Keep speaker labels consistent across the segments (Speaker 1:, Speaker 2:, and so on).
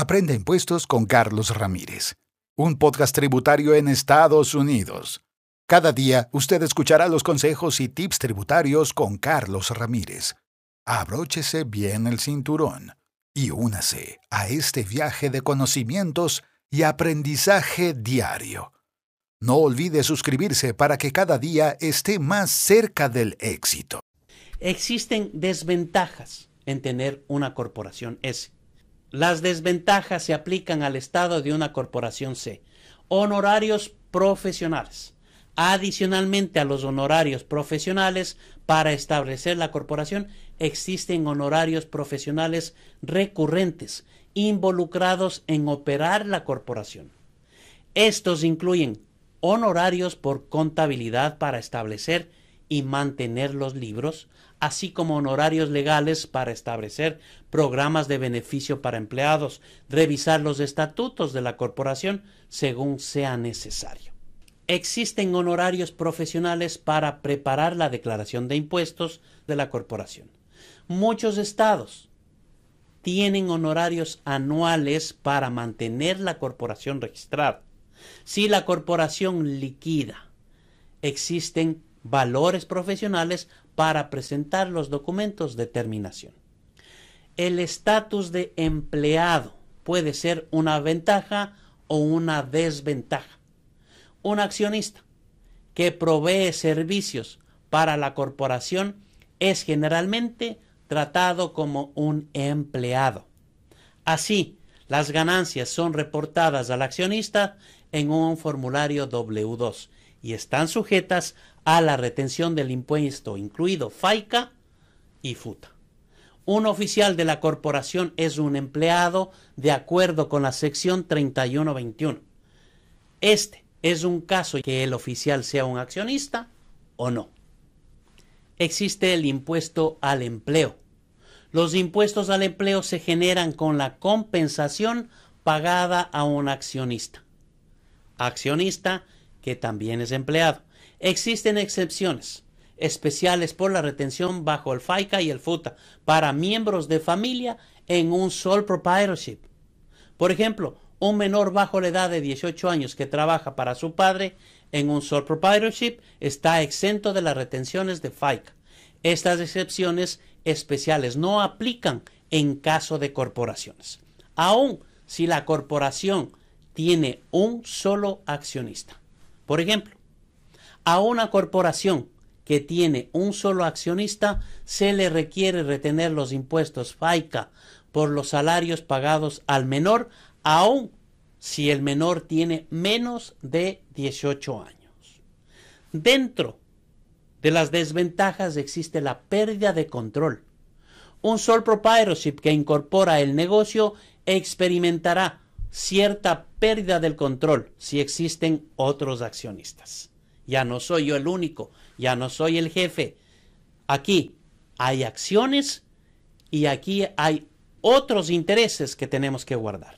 Speaker 1: Aprende impuestos con Carlos Ramírez, un podcast tributario en Estados Unidos. Cada día usted escuchará los consejos y tips tributarios con Carlos Ramírez. Abróchese bien el cinturón y únase a este viaje de conocimientos y aprendizaje diario. No olvide suscribirse para que cada día esté más cerca del éxito.
Speaker 2: Existen desventajas en tener una corporación S. Las desventajas se aplican al estado de una corporación C. Honorarios profesionales. Adicionalmente a los honorarios profesionales, para establecer la corporación existen honorarios profesionales recurrentes involucrados en operar la corporación. Estos incluyen honorarios por contabilidad para establecer y mantener los libros, así como honorarios legales para establecer programas de beneficio para empleados, revisar los estatutos de la corporación según sea necesario. Existen honorarios profesionales para preparar la declaración de impuestos de la corporación. Muchos estados tienen honorarios anuales para mantener la corporación registrada. Si la corporación liquida, existen valores profesionales para presentar los documentos de terminación. El estatus de empleado puede ser una ventaja o una desventaja. Un accionista que provee servicios para la corporación es generalmente tratado como un empleado. Así, las ganancias son reportadas al accionista en un formulario W2 y están sujetas a la retención del impuesto, incluido FICA y FUTA. Un oficial de la corporación es un empleado de acuerdo con la sección 3121. Este es un caso que el oficial sea un accionista o no. Existe el impuesto al empleo. Los impuestos al empleo se generan con la compensación pagada a un accionista. Accionista que también es empleado. Existen excepciones especiales por la retención bajo el FICA y el FUTA para miembros de familia en un sole proprietorship. Por ejemplo, un menor bajo la edad de 18 años que trabaja para su padre en un sole proprietorship está exento de las retenciones de FICA. Estas excepciones especiales no aplican en caso de corporaciones, aun si la corporación tiene un solo accionista. Por ejemplo, a una corporación que tiene un solo accionista se le requiere retener los impuestos FICA por los salarios pagados al menor, aun si el menor tiene menos de 18 años. Dentro de las desventajas existe la pérdida de control. Un sole proprietorship que incorpora el negocio experimentará cierta pérdida del control si existen otros accionistas ya no soy yo el único, ya no soy el jefe. Aquí hay acciones y aquí hay otros intereses que tenemos que guardar.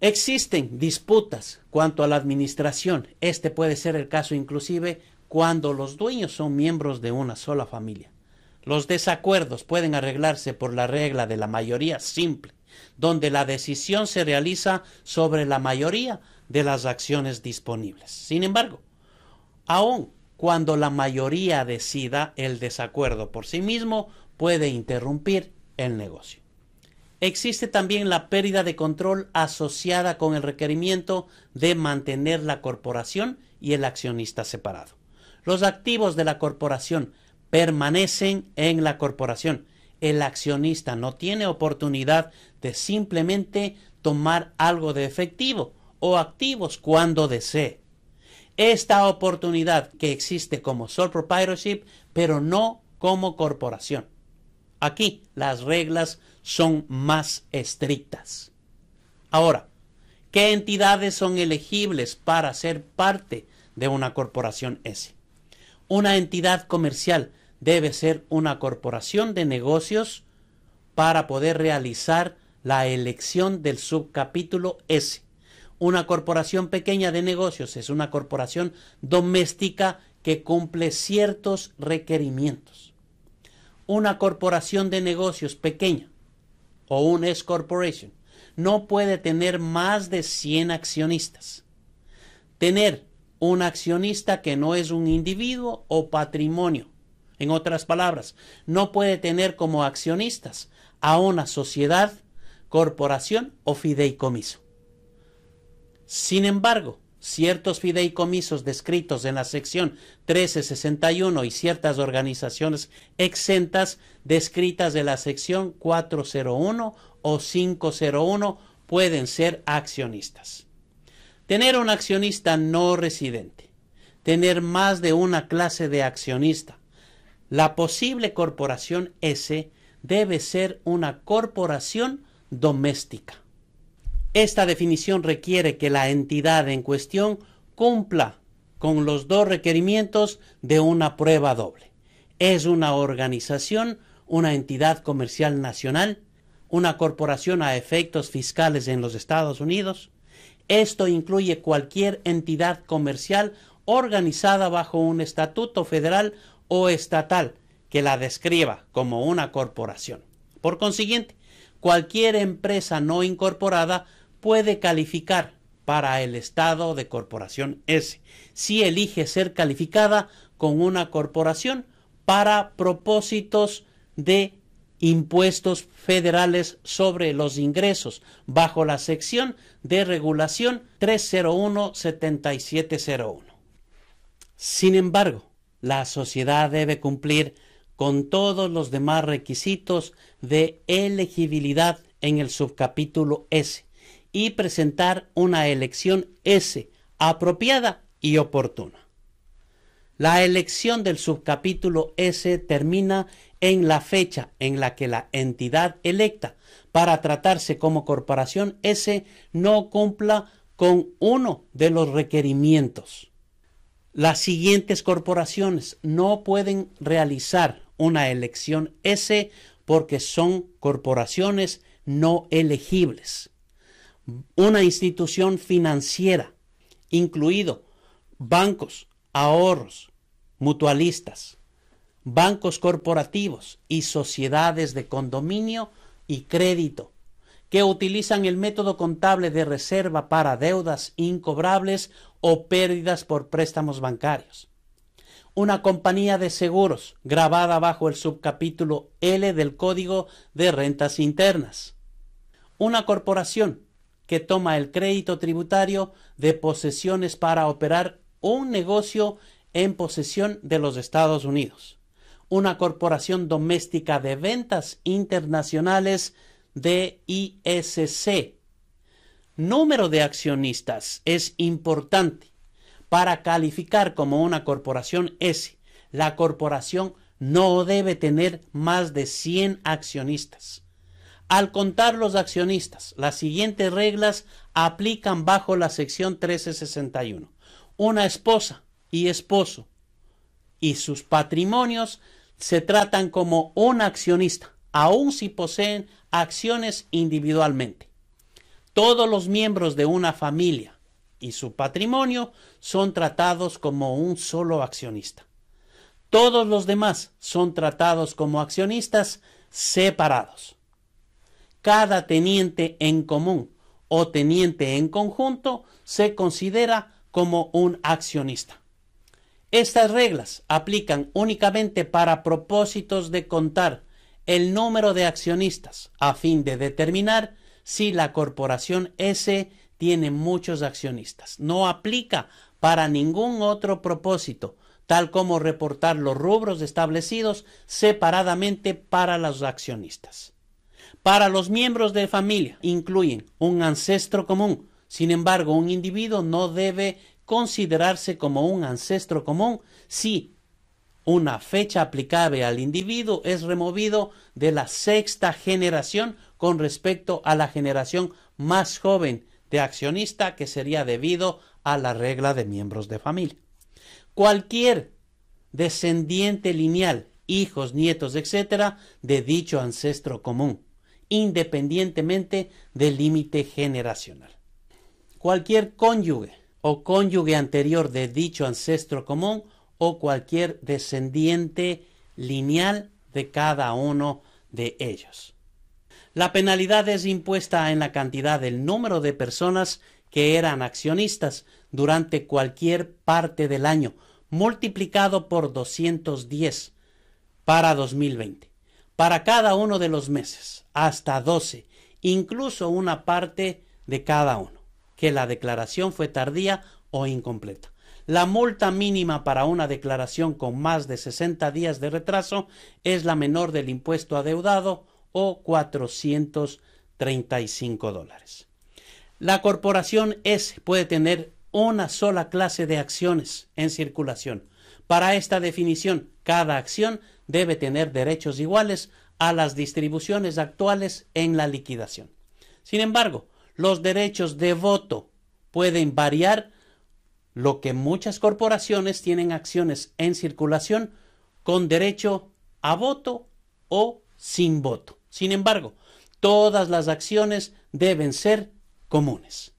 Speaker 2: Existen disputas cuanto a la administración. Este puede ser el caso inclusive cuando los dueños son miembros de una sola familia. Los desacuerdos pueden arreglarse por la regla de la mayoría simple, donde la decisión se realiza sobre la mayoría de las acciones disponibles. Sin embargo, Aun cuando la mayoría decida el desacuerdo por sí mismo, puede interrumpir el negocio. Existe también la pérdida de control asociada con el requerimiento de mantener la corporación y el accionista separado. Los activos de la corporación permanecen en la corporación. El accionista no tiene oportunidad de simplemente tomar algo de efectivo o activos cuando desee esta oportunidad que existe como sole proprietorship, pero no como corporación. Aquí las reglas son más estrictas. Ahora, ¿qué entidades son elegibles para ser parte de una corporación S? Una entidad comercial debe ser una corporación de negocios para poder realizar la elección del subcapítulo S. Una corporación pequeña de negocios es una corporación doméstica que cumple ciertos requerimientos. Una corporación de negocios pequeña o un S corporation no puede tener más de 100 accionistas. Tener un accionista que no es un individuo o patrimonio. En otras palabras, no puede tener como accionistas a una sociedad, corporación o fideicomiso. Sin embargo, ciertos fideicomisos descritos en la sección 1361 y ciertas organizaciones exentas descritas de la sección 401 o 501 pueden ser accionistas. Tener un accionista no residente, tener más de una clase de accionista. La posible corporación S debe ser una corporación doméstica. Esta definición requiere que la entidad en cuestión cumpla con los dos requerimientos de una prueba doble. Es una organización, una entidad comercial nacional, una corporación a efectos fiscales en los Estados Unidos. Esto incluye cualquier entidad comercial organizada bajo un estatuto federal o estatal que la describa como una corporación. Por consiguiente, cualquier empresa no incorporada puede calificar para el estado de corporación S si elige ser calificada con una corporación para propósitos de impuestos federales sobre los ingresos bajo la sección de regulación 301-7701. Sin embargo, la sociedad debe cumplir con todos los demás requisitos de elegibilidad en el subcapítulo S y presentar una elección S apropiada y oportuna. La elección del subcapítulo S termina en la fecha en la que la entidad electa para tratarse como corporación S no cumpla con uno de los requerimientos. Las siguientes corporaciones no pueden realizar una elección S porque son corporaciones no elegibles una institución financiera, incluido bancos, ahorros, mutualistas, bancos corporativos y sociedades de condominio y crédito, que utilizan el método contable de reserva para deudas incobrables o pérdidas por préstamos bancarios. Una compañía de seguros grabada bajo el subcapítulo L del Código de Rentas Internas. Una corporación que toma el crédito tributario de posesiones para operar un negocio en posesión de los Estados Unidos. Una corporación doméstica de ventas internacionales de ISC. Número de accionistas es importante. Para calificar como una corporación S, la corporación no debe tener más de 100 accionistas. Al contar los accionistas, las siguientes reglas aplican bajo la sección 1361. Una esposa y esposo y sus patrimonios se tratan como un accionista, aun si poseen acciones individualmente. Todos los miembros de una familia y su patrimonio son tratados como un solo accionista. Todos los demás son tratados como accionistas separados cada teniente en común o teniente en conjunto se considera como un accionista. Estas reglas aplican únicamente para propósitos de contar el número de accionistas a fin de determinar si la corporación S tiene muchos accionistas. No aplica para ningún otro propósito, tal como reportar los rubros establecidos separadamente para los accionistas. Para los miembros de familia incluyen un ancestro común. Sin embargo, un individuo no debe considerarse como un ancestro común si una fecha aplicable al individuo es removido de la sexta generación con respecto a la generación más joven de accionista que sería debido a la regla de miembros de familia. Cualquier descendiente lineal, hijos, nietos, etcétera, de dicho ancestro común independientemente del límite generacional. Cualquier cónyuge o cónyuge anterior de dicho ancestro común o cualquier descendiente lineal de cada uno de ellos. La penalidad es impuesta en la cantidad del número de personas que eran accionistas durante cualquier parte del año, multiplicado por 210 para 2020. Para cada uno de los meses, hasta 12, incluso una parte de cada uno, que la declaración fue tardía o incompleta. La multa mínima para una declaración con más de 60 días de retraso es la menor del impuesto adeudado o 435 dólares. La corporación S puede tener una sola clase de acciones en circulación. Para esta definición, cada acción debe tener derechos iguales a las distribuciones actuales en la liquidación. Sin embargo, los derechos de voto pueden variar, lo que muchas corporaciones tienen acciones en circulación con derecho a voto o sin voto. Sin embargo, todas las acciones deben ser comunes.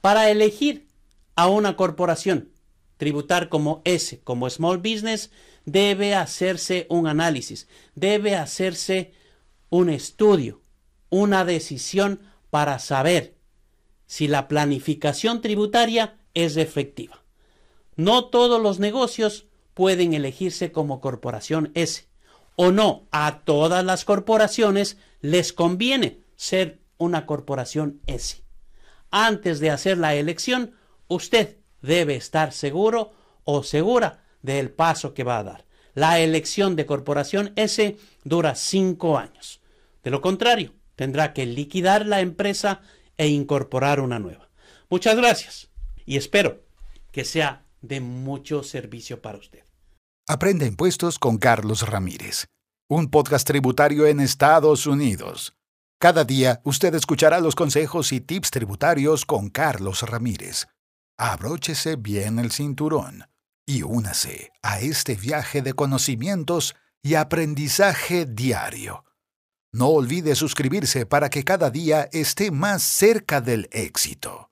Speaker 2: Para elegir a una corporación, tributar como S, como Small Business, debe hacerse un análisis, debe hacerse un estudio, una decisión para saber si la planificación tributaria es efectiva. No todos los negocios pueden elegirse como corporación S. O no, a todas las corporaciones les conviene ser una corporación S. Antes de hacer la elección, usted debe estar seguro o segura del paso que va a dar. La elección de corporación S dura cinco años. De lo contrario, tendrá que liquidar la empresa e incorporar una nueva. Muchas gracias y espero que sea de mucho servicio para usted.
Speaker 1: Aprende impuestos con Carlos Ramírez, un podcast tributario en Estados Unidos. Cada día usted escuchará los consejos y tips tributarios con Carlos Ramírez. Abróchese bien el cinturón y únase a este viaje de conocimientos y aprendizaje diario. No olvide suscribirse para que cada día esté más cerca del éxito.